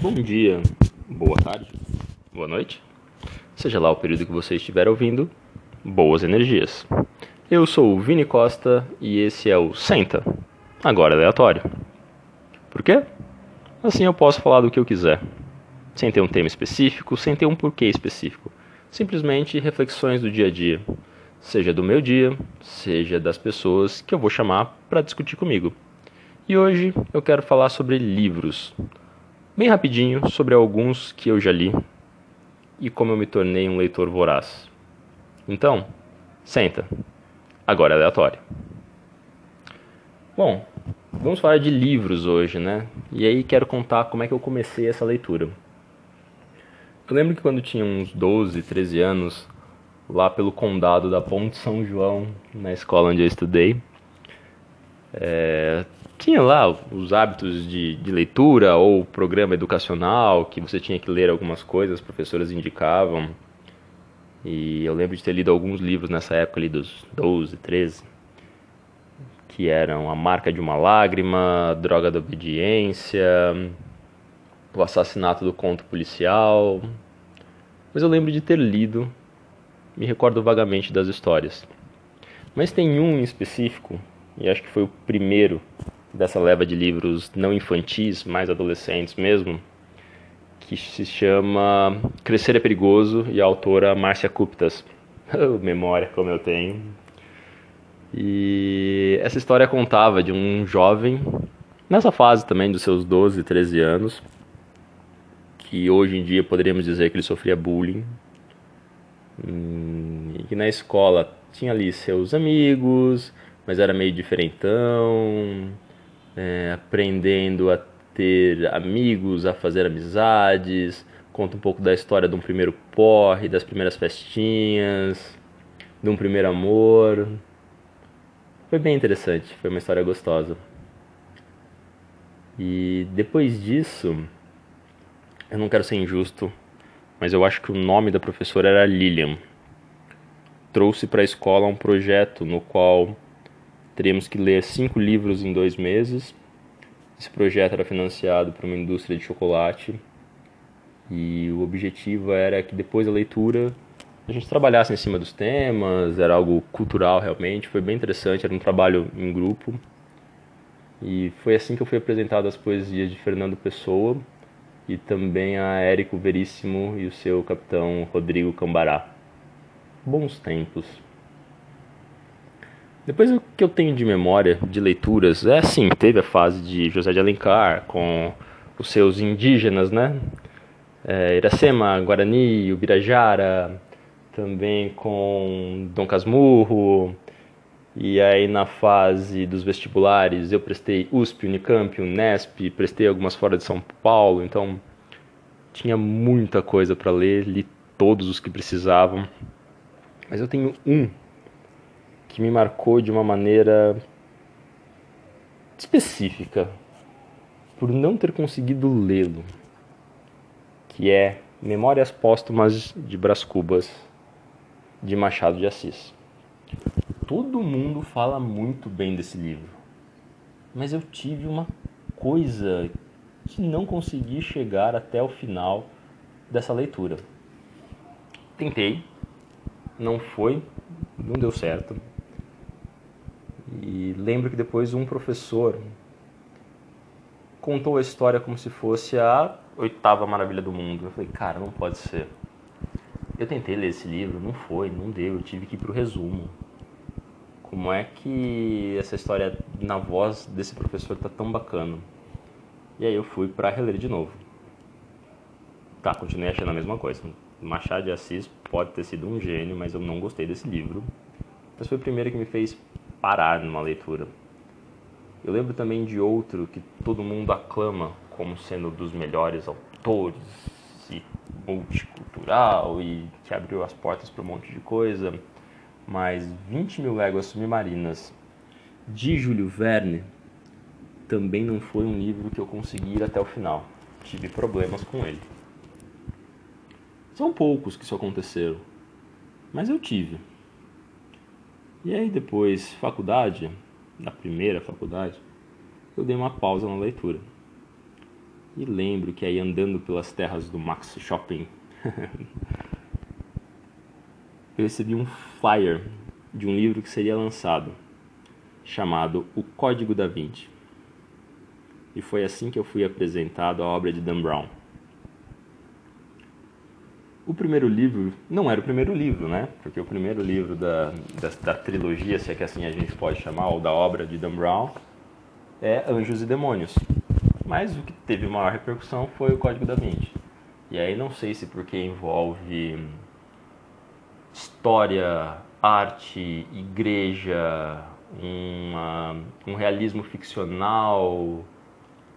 Bom dia, boa tarde, boa noite. Seja lá o período que você estiver ouvindo, boas energias. Eu sou o Vini Costa e esse é o Senta, agora aleatório. Por quê? Assim eu posso falar do que eu quiser, sem ter um tema específico, sem ter um porquê específico. Simplesmente reflexões do dia a dia, seja do meu dia, seja das pessoas que eu vou chamar para discutir comigo. E hoje eu quero falar sobre livros bem rapidinho sobre alguns que eu já li e como eu me tornei um leitor voraz. Então, senta. Agora é aleatório. Bom, vamos falar de livros hoje, né? E aí quero contar como é que eu comecei essa leitura. Eu lembro que quando tinha uns 12, 13 anos, lá pelo condado da Ponte São João, na escola onde eu estudei, é, tinha lá os hábitos de, de, leitura ou programa educacional que você tinha que ler algumas coisas, as professoras indicavam. E eu lembro de ter lido alguns livros nessa época ali dos 12, 13, que eram A Marca de uma Lágrima, Droga da Obediência, O Assassinato do Conto Policial. Mas eu lembro de ter lido, me recordo vagamente das histórias. Mas tem um em específico, e acho que foi o primeiro dessa leva de livros não infantis, mais adolescentes mesmo, que se chama Crescer é Perigoso e a autora Márcia Kuptas. Oh, memória como eu tenho. E essa história contava de um jovem, nessa fase também dos seus 12, 13 anos, que hoje em dia poderíamos dizer que ele sofria bullying, hum, e que na escola tinha ali seus amigos, mas era meio diferentão, é, aprendendo a ter amigos, a fazer amizades, conta um pouco da história de um primeiro porre, das primeiras festinhas, de um primeiro amor. Foi bem interessante, foi uma história gostosa. E depois disso, eu não quero ser injusto, mas eu acho que o nome da professora era Lilian. Trouxe para a escola um projeto no qual Teríamos que ler cinco livros em dois meses. Esse projeto era financiado por uma indústria de chocolate e o objetivo era que depois da leitura a gente trabalhasse em cima dos temas, era algo cultural realmente, foi bem interessante, era um trabalho em grupo. E foi assim que eu fui apresentado as poesias de Fernando Pessoa e também a Érico Veríssimo e o seu capitão Rodrigo Cambará. Bons tempos. Depois o que eu tenho de memória de leituras é assim, teve a fase de José de Alencar com os seus indígenas, né? É, Iracema, Guarani, Ubirajara, também com Dom Casmurro. E aí na fase dos vestibulares eu prestei USP, Unicamp, Unesp, prestei algumas fora de São Paulo, então tinha muita coisa para ler, li todos os que precisavam. Mas eu tenho um que me marcou de uma maneira específica por não ter conseguido lê-lo, que é Memórias Póstumas de Brás Cubas, de Machado de Assis. Todo mundo fala muito bem desse livro, mas eu tive uma coisa que não consegui chegar até o final dessa leitura. Tentei, não foi, não deu certo. E lembro que depois um professor contou a história como se fosse a oitava maravilha do mundo. Eu falei, cara, não pode ser. Eu tentei ler esse livro, não foi, não deu, eu tive que ir pro resumo. Como é que essa história na voz desse professor tá tão bacana? E aí eu fui para reler de novo. Tá, continuei achando a mesma coisa. Machado de Assis pode ter sido um gênio, mas eu não gostei desse livro. Mas foi o primeiro que me fez parar numa leitura. Eu lembro também de outro que todo mundo aclama como sendo dos melhores autores e multicultural e que abriu as portas para um monte de coisa, mas 20 mil léguas submarinas de Júlio Verne também não foi um livro que eu consegui ir até o final. Tive problemas com ele. São poucos que isso aconteceram, mas eu tive. E aí depois, faculdade, na primeira faculdade, eu dei uma pausa na leitura. E lembro que aí andando pelas terras do Max Shopping, eu recebi um flyer de um livro que seria lançado, chamado O Código da Vinci. E foi assim que eu fui apresentado à obra de Dan Brown. O primeiro livro não era o primeiro livro, né? Porque o primeiro livro da, da, da, trilogia, se é que assim a gente pode chamar, ou da obra de Dan Brown, é Anjos e Demônios. Mas o que teve maior repercussão foi o Código da Vinci. E aí não sei se porque envolve história, arte, igreja, uma, um realismo ficcional,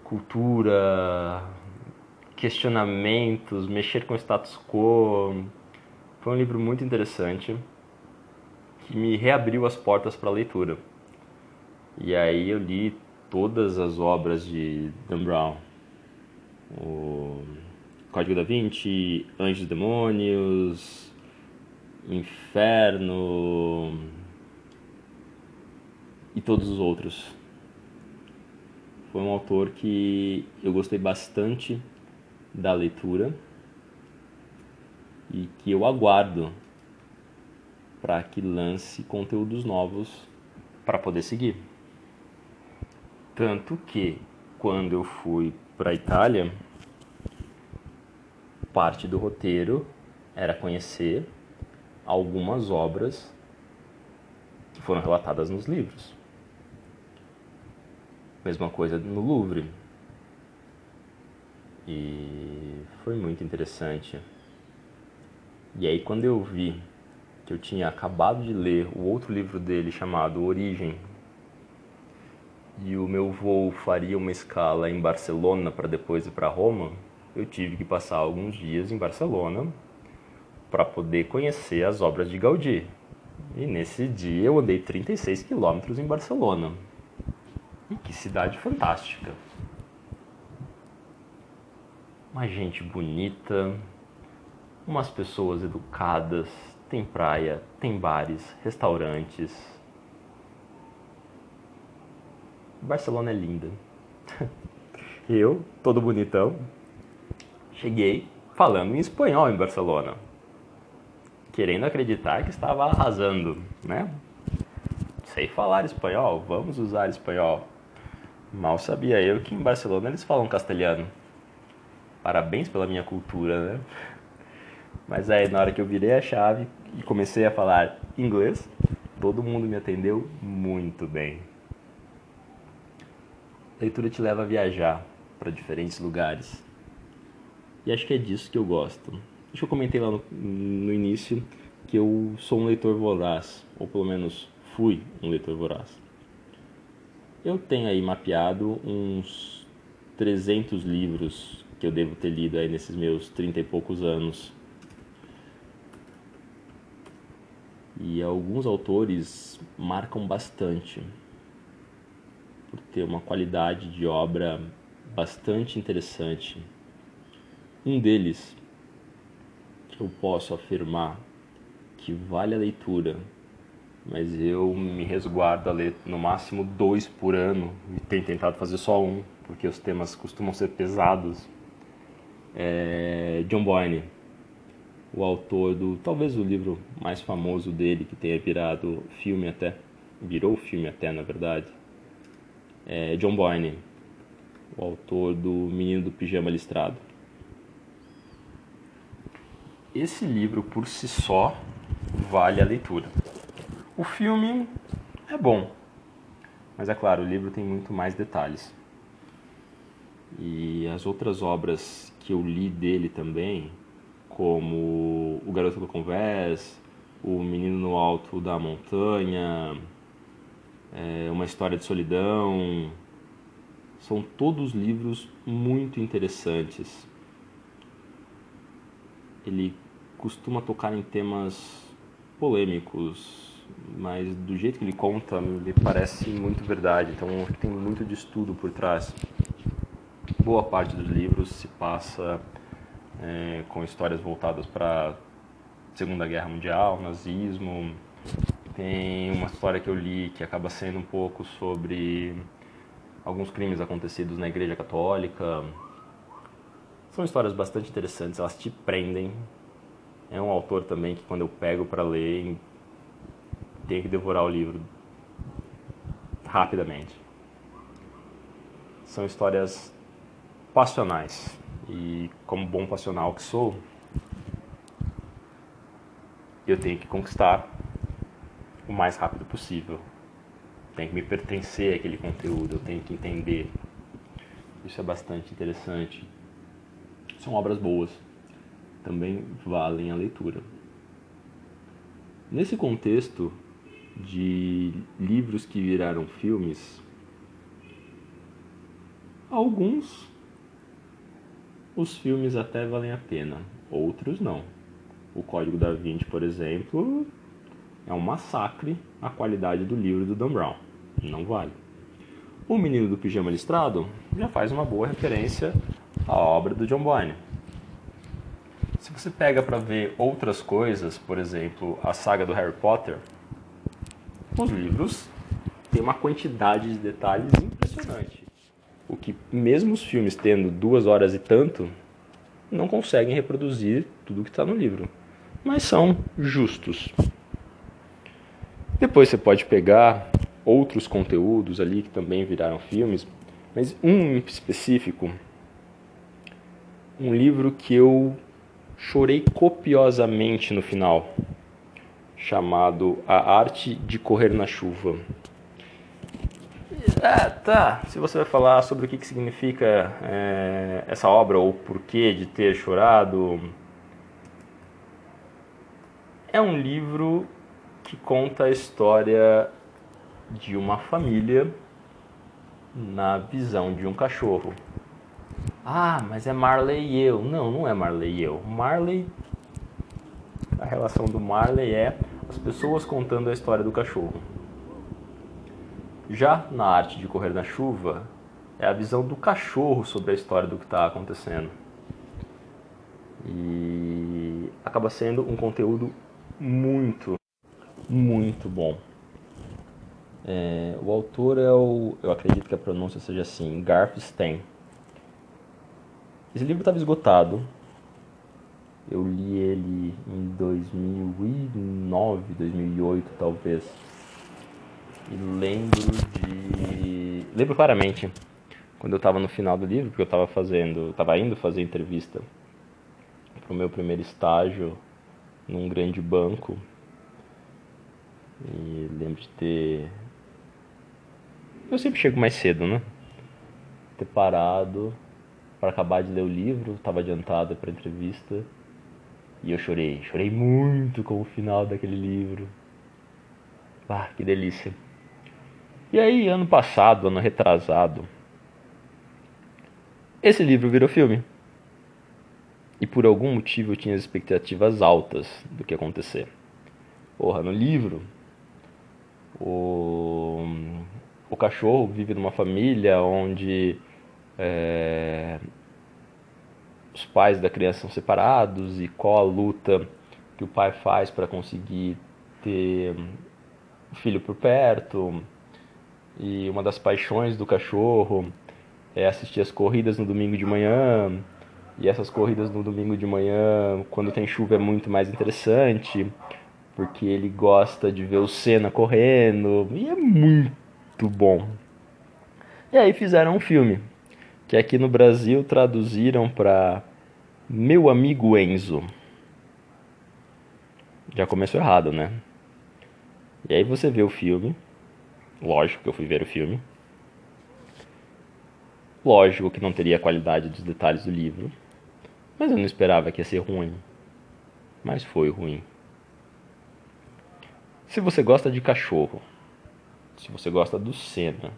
cultura, questionamentos, mexer com o status quo. Foi um livro muito interessante que me reabriu as portas para a leitura. E aí eu li todas as obras de Dan Brown. O Código da Vinci, Anjos e Demônios, Inferno e todos os outros. Foi um autor que eu gostei bastante da leitura e que eu aguardo para que lance conteúdos novos para poder seguir. Tanto que quando eu fui para a Itália, parte do roteiro era conhecer algumas obras que foram relatadas nos livros. Mesma coisa no Louvre. E foi muito interessante. E aí quando eu vi que eu tinha acabado de ler o outro livro dele chamado Origem, e o meu voo faria uma escala em Barcelona para depois ir para Roma, eu tive que passar alguns dias em Barcelona para poder conhecer as obras de Gaudí. E nesse dia eu andei 36 quilômetros em Barcelona. E que cidade fantástica! Uma gente bonita, umas pessoas educadas, tem praia, tem bares, restaurantes. Barcelona é linda. Eu, todo bonitão, cheguei falando em espanhol em Barcelona, querendo acreditar que estava arrasando, né? Sei falar espanhol, vamos usar espanhol. Mal sabia eu que em Barcelona eles falam castelhano. Parabéns pela minha cultura, né? Mas aí na hora que eu virei a chave e comecei a falar inglês, todo mundo me atendeu muito bem. Leitura te leva a viajar para diferentes lugares. E acho que é disso que eu gosto. Acho que eu comentei lá no, no início que eu sou um leitor voraz, ou pelo menos fui um leitor voraz. Eu tenho aí mapeado uns 300 livros que eu devo ter lido aí nesses meus trinta e poucos anos. E alguns autores marcam bastante por ter uma qualidade de obra bastante interessante. Um deles eu posso afirmar que vale a leitura, mas eu me resguardo a ler no máximo dois por ano e tenho tentado fazer só um, porque os temas costumam ser pesados é John Boyne, o autor do talvez o livro mais famoso dele que tenha virado filme até, virou filme até na verdade, é John Boyne, o autor do Menino do Pijama Listrado. Esse livro por si só vale a leitura. O filme é bom, mas é claro, o livro tem muito mais detalhes. E as outras obras que eu li dele também, como O Garoto do Convés, O Menino no Alto da Montanha, é, Uma História de Solidão, são todos livros muito interessantes. Ele costuma tocar em temas polêmicos, mas do jeito que ele conta, me parece muito verdade. Então tem muito de estudo por trás boa parte dos livros se passa é, com histórias voltadas para Segunda Guerra Mundial, nazismo. Tem uma história que eu li que acaba sendo um pouco sobre alguns crimes acontecidos na Igreja Católica. São histórias bastante interessantes, elas te prendem. É um autor também que quando eu pego para ler, tenho que devorar o livro rapidamente. São histórias passionais e como bom passional que sou, eu tenho que conquistar o mais rápido possível. Tem que me pertencer àquele conteúdo, eu tenho que entender. Isso é bastante interessante. São obras boas, também valem a leitura. Nesse contexto de livros que viraram filmes, alguns os filmes até valem a pena, outros não. O Código da Vinci, por exemplo, é um massacre a qualidade do livro do Dan Brown. Não vale. O Menino do Pijama Listrado já faz uma boa referência à obra do John Boyne. Se você pega para ver outras coisas, por exemplo, a saga do Harry Potter, os livros têm uma quantidade de detalhes impressionante. O que, mesmo os filmes tendo duas horas e tanto, não conseguem reproduzir tudo que está no livro. Mas são justos. Depois você pode pegar outros conteúdos ali que também viraram filmes, mas um específico, um livro que eu chorei copiosamente no final, chamado A Arte de Correr na Chuva. Ah, tá. Se você vai falar sobre o que, que significa é, essa obra ou o porquê de ter chorado, é um livro que conta a história de uma família na visão de um cachorro. Ah, mas é Marley e eu. Não, não é Marley e eu. Marley. A relação do Marley é as pessoas contando a história do cachorro. Já na arte de correr na chuva, é a visão do cachorro sobre a história do que está acontecendo. E acaba sendo um conteúdo muito, muito bom. É, o autor é o, eu acredito que a pronúncia seja assim, Garth Stein. Esse livro estava esgotado. Eu li ele em 2009, 2008 talvez. E lembro de. Lembro claramente quando eu estava no final do livro, porque eu estava fazendo. estava indo fazer entrevista para o meu primeiro estágio num grande banco. E lembro de ter. Eu sempre chego mais cedo, né? Ter parado para acabar de ler o livro, estava adiantado para entrevista. E eu chorei, chorei muito com o final daquele livro. Ah, que delícia. E aí, ano passado, ano retrasado, esse livro virou filme. E por algum motivo eu tinha expectativas altas do que acontecer. Porra, no livro, o, o cachorro vive numa família onde é, os pais da criança são separados e qual a luta que o pai faz para conseguir ter o filho por perto. E uma das paixões do cachorro é assistir as corridas no domingo de manhã e essas corridas no domingo de manhã, quando tem chuva, é muito mais interessante, porque ele gosta de ver o Senna correndo, e é muito bom. E aí fizeram um filme, que aqui no Brasil traduziram para Meu Amigo Enzo. Já começou errado, né? E aí você vê o filme, lógico que eu fui ver o filme. Lógico que não teria a qualidade dos detalhes do livro. Mas eu não esperava que ia ser ruim. Mas foi ruim. Se você gosta de cachorro, se você gosta do Senna,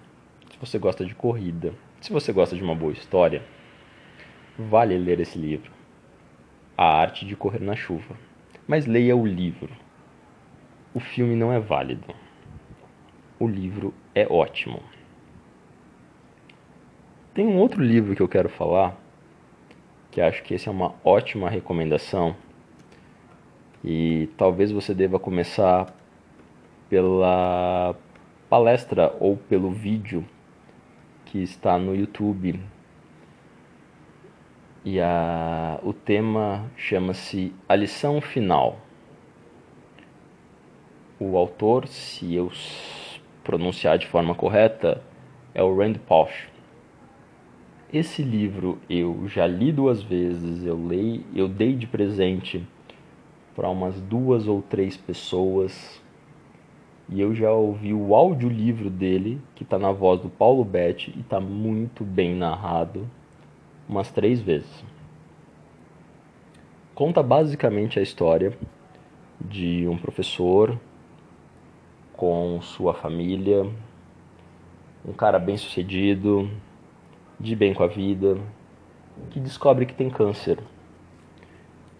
se você gosta de corrida, se você gosta de uma boa história, vale ler esse livro. A Arte de Correr na Chuva. Mas leia o livro. O filme não é válido. O livro é ótimo. Tem um outro livro que eu quero falar que acho que essa é uma ótima recomendação. E talvez você deva começar pela palestra ou pelo vídeo que está no YouTube E a, o tema chama-se A Lição Final. O autor, se eu pronunciar de forma correta, é o Rand Pausch. Esse livro eu já li duas vezes, eu, leio, eu dei de presente para umas duas ou três pessoas e eu já ouvi o audiolivro dele, que está na voz do Paulo Betti e está muito bem narrado, umas três vezes. Conta basicamente a história de um professor com sua família, um cara bem sucedido, de bem com a vida, que descobre que tem câncer.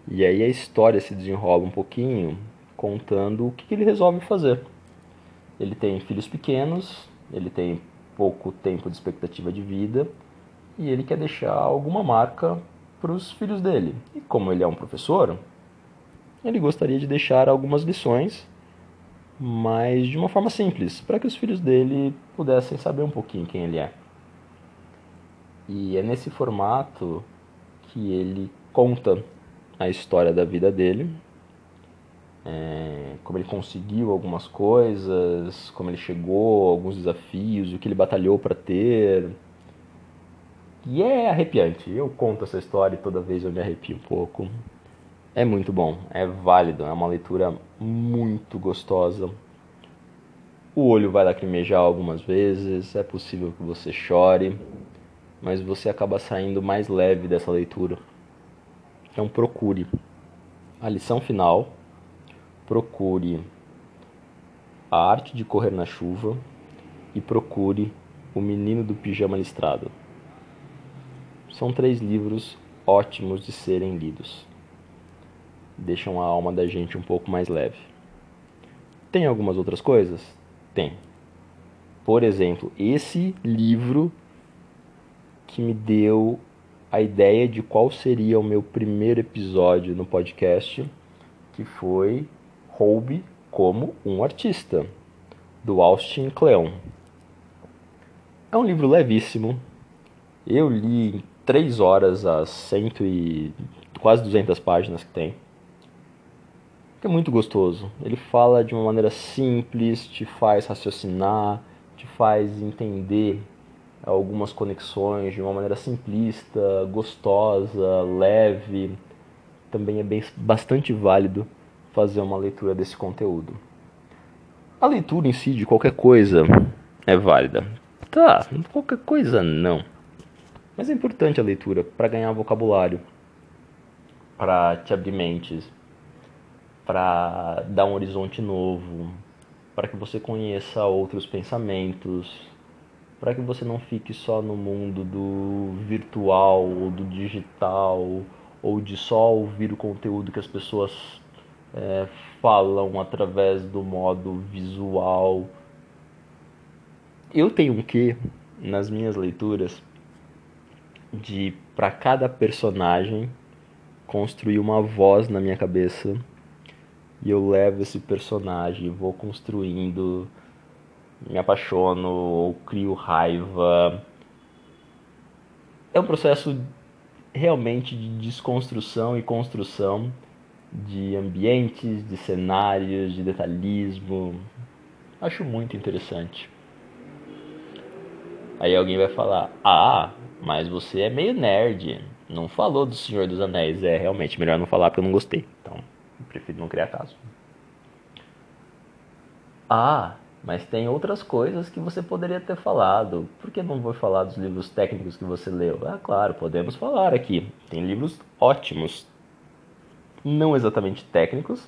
E aí a história se desenrola um pouquinho contando o que ele resolve fazer. Ele tem filhos pequenos, ele tem pouco tempo de expectativa de vida e ele quer deixar alguma marca para os filhos dele. E como ele é um professor, ele gostaria de deixar algumas lições, mas de uma forma simples, para que os filhos dele pudessem saber um pouquinho quem ele é. E é nesse formato que ele conta a história da vida dele, é, como ele conseguiu algumas coisas, como ele chegou, alguns desafios, o que ele batalhou para ter. E é arrepiante. Eu conto essa história e toda vez eu me arrepio um pouco. É muito bom, é válido, é uma leitura muito gostosa. O olho vai lacrimejar algumas vezes, é possível que você chore, mas você acaba saindo mais leve dessa leitura. Então procure. A lição final procure A Arte de Correr na Chuva e procure O Menino do Pijama Listrado. São três livros ótimos de serem lidos. Deixam a alma da gente um pouco mais leve. Tem algumas outras coisas? Tem. Por exemplo, esse livro que me deu a ideia de qual seria o meu primeiro episódio no podcast, que foi Roube como um artista, do Austin Kleon. É um livro levíssimo. Eu li em 3 horas as cento e quase 200 páginas que tem. É muito gostoso. Ele fala de uma maneira simples, te faz raciocinar, te faz entender algumas conexões de uma maneira simplista, gostosa, leve. Também é bem, bastante válido fazer uma leitura desse conteúdo. A leitura em si de qualquer coisa é válida. Tá, qualquer coisa não. Mas é importante a leitura para ganhar vocabulário, para te abrir mentes, para dar um horizonte novo, para que você conheça outros pensamentos, para que você não fique só no mundo do virtual ou do digital ou de só ouvir o conteúdo que as pessoas é, falam através do modo visual. Eu tenho um quê nas minhas leituras de para cada personagem construir uma voz na minha cabeça e eu levo esse personagem, vou construindo, me apaixono ou crio raiva. É um processo realmente de desconstrução e construção de ambientes, de cenários, de detalhismo. Acho muito interessante. Aí alguém vai falar: Ah, mas você é meio nerd. Não falou do Senhor dos Anéis. É realmente melhor não falar porque eu não gostei. Então, prefiro não criar caso. Ah, mas tem outras coisas que você poderia ter falado. Por que não vou falar dos livros técnicos que você leu? Ah, claro, podemos falar aqui. Tem livros ótimos, não exatamente técnicos,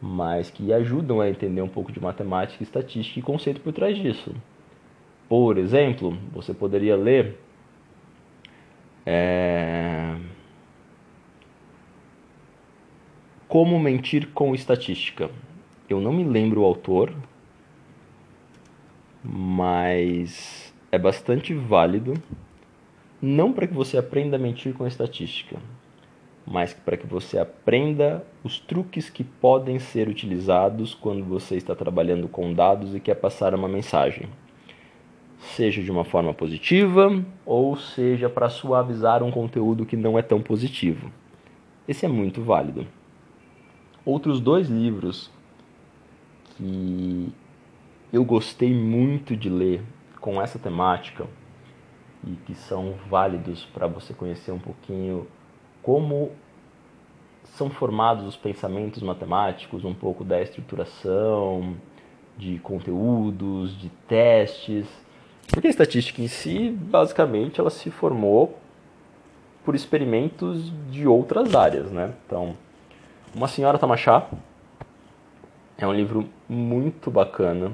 mas que ajudam a entender um pouco de matemática, estatística e conceito por trás disso. Por exemplo, você poderia ler é... Como Mentir com Estatística. Eu não me lembro o autor, mas é bastante válido, não para que você aprenda a mentir com estatística, mas para que você aprenda os truques que podem ser utilizados quando você está trabalhando com dados e quer passar uma mensagem. seja de uma forma positiva ou seja para suavizar um conteúdo que não é tão positivo. Esse é muito válido. Outros dois livros que eu gostei muito de ler com essa temática e que são válidos para você conhecer um pouquinho como são formados os pensamentos matemáticos, um pouco da estruturação de conteúdos, de testes. Porque a estatística em si, basicamente, ela se formou por experimentos de outras áreas, né? Então, Uma Senhora Tamachá é um livro muito bacana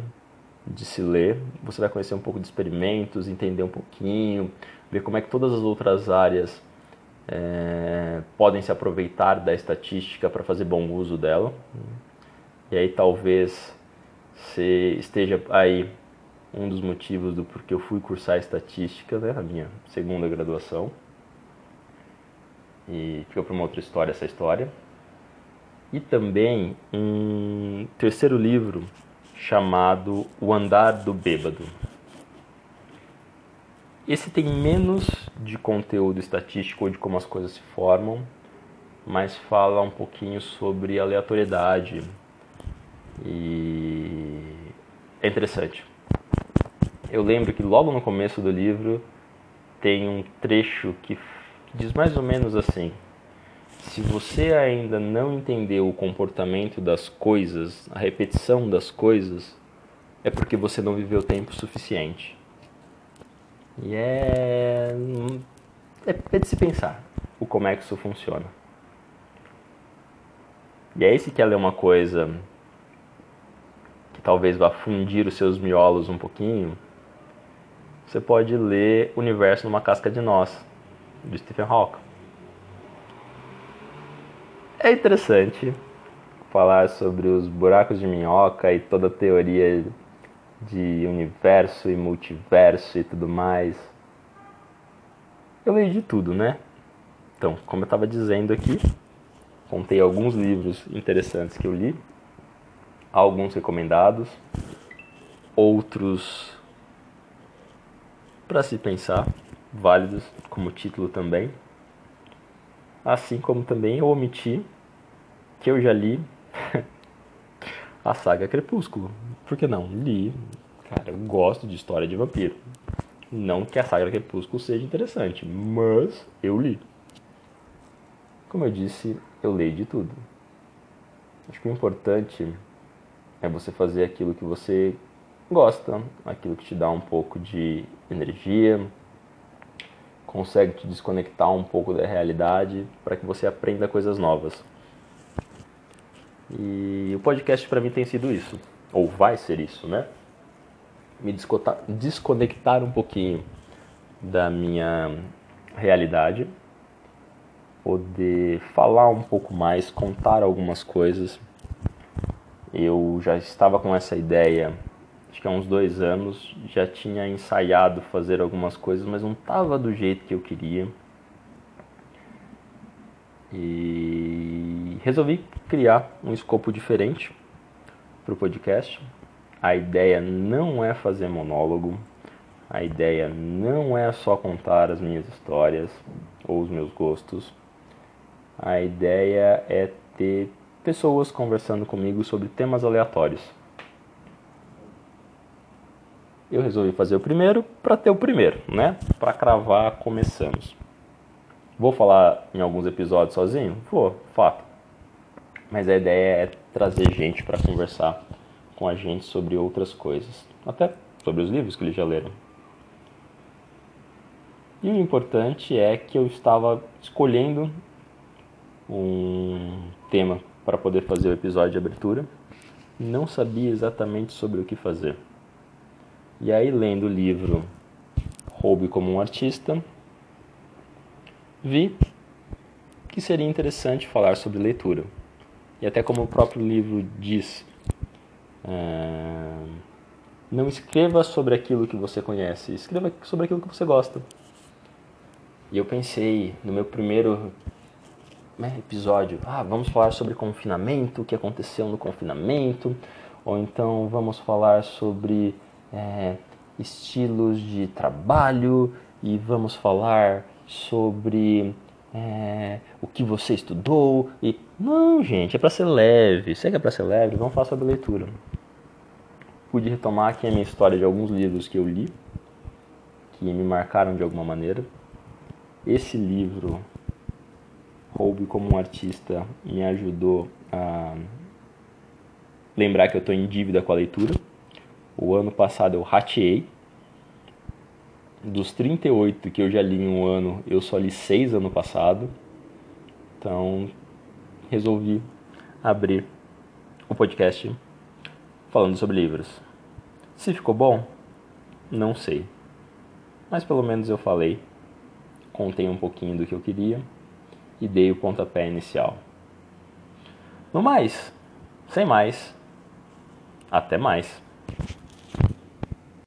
de se ler. Você vai conhecer um pouco de experimentos, entender um pouquinho, ver como é que todas as outras áreas é, podem se aproveitar da estatística para fazer bom uso dela. E aí talvez você esteja aí um dos motivos do porquê eu fui cursar estatística, né, a minha segunda graduação. E fica para uma outra história essa história. E também um terceiro livro chamado O Andar do Bêbado. Esse tem menos de conteúdo estatístico ou de como as coisas se formam, mas fala um pouquinho sobre aleatoriedade e é interessante. Eu lembro que logo no começo do livro tem um trecho que diz mais ou menos assim: se você ainda não entendeu o comportamento das coisas, a repetição das coisas, é porque você não viveu tempo suficiente. E é. É de se pensar o como é que isso funciona. E aí, se quer ler uma coisa que talvez vá fundir os seus miolos um pouquinho, você pode ler Universo numa Casca de Nós, de Stephen Hawking. É interessante falar sobre os buracos de minhoca e toda a teoria de universo e multiverso e tudo mais. Eu leio de tudo, né? Então, como eu estava dizendo aqui, contei alguns livros interessantes que eu li, alguns recomendados, outros para se pensar, válidos como título também. Assim como também eu omiti que eu já li a saga Crepúsculo. Por que não? Li. Cara, eu gosto de história de vampiro. Não que a saga Crepúsculo seja interessante, mas eu li. Como eu disse, eu leio de tudo. Acho que o importante é você fazer aquilo que você gosta, aquilo que te dá um pouco de energia, consegue te desconectar um pouco da realidade para que você aprenda coisas novas. E o podcast para mim tem sido isso, ou vai ser isso, né? Me desconectar um pouquinho da minha realidade, poder falar um pouco mais, contar algumas coisas. Eu já estava com essa ideia, acho que há uns dois anos, já tinha ensaiado fazer algumas coisas, mas não estava do jeito que eu queria. E resolvi criar um escopo diferente para o podcast. A ideia não é fazer monólogo, a ideia não é só contar as minhas histórias ou os meus gostos. A ideia é ter pessoas conversando comigo sobre temas aleatórios. Eu resolvi fazer o primeiro para ter o primeiro, né? Para cravar, começamos. Vou falar em alguns episódios sozinho? Vou, fato. Mas a ideia é trazer gente para conversar com a gente sobre outras coisas, até sobre os livros que eles já leram. E o importante é que eu estava escolhendo um tema para poder fazer o episódio de abertura, não sabia exatamente sobre o que fazer. E aí, lendo o livro Roube como um Artista, vi que seria interessante falar sobre leitura. E até como o próprio livro diz, é, não escreva sobre aquilo que você conhece, escreva sobre aquilo que você gosta. E eu pensei no meu primeiro né, episódio, ah, vamos falar sobre confinamento, o que aconteceu no confinamento, ou então vamos falar sobre é, estilos de trabalho e vamos falar sobre é, o que você estudou e não, gente, é para ser leve. Se é que é para ser leve, vamos falar sobre leitura. Pude retomar aqui a minha história de alguns livros que eu li, que me marcaram de alguma maneira. Esse livro, Roube como um Artista, me ajudou a lembrar que eu estou em dívida com a leitura. O ano passado eu rateei. Dos 38 que eu já li em um ano, eu só li 6 ano passado. Então, resolvi abrir o podcast falando sobre livros. Se ficou bom, não sei. Mas pelo menos eu falei, contei um pouquinho do que eu queria e dei o pontapé inicial. No mais, sem mais, até mais.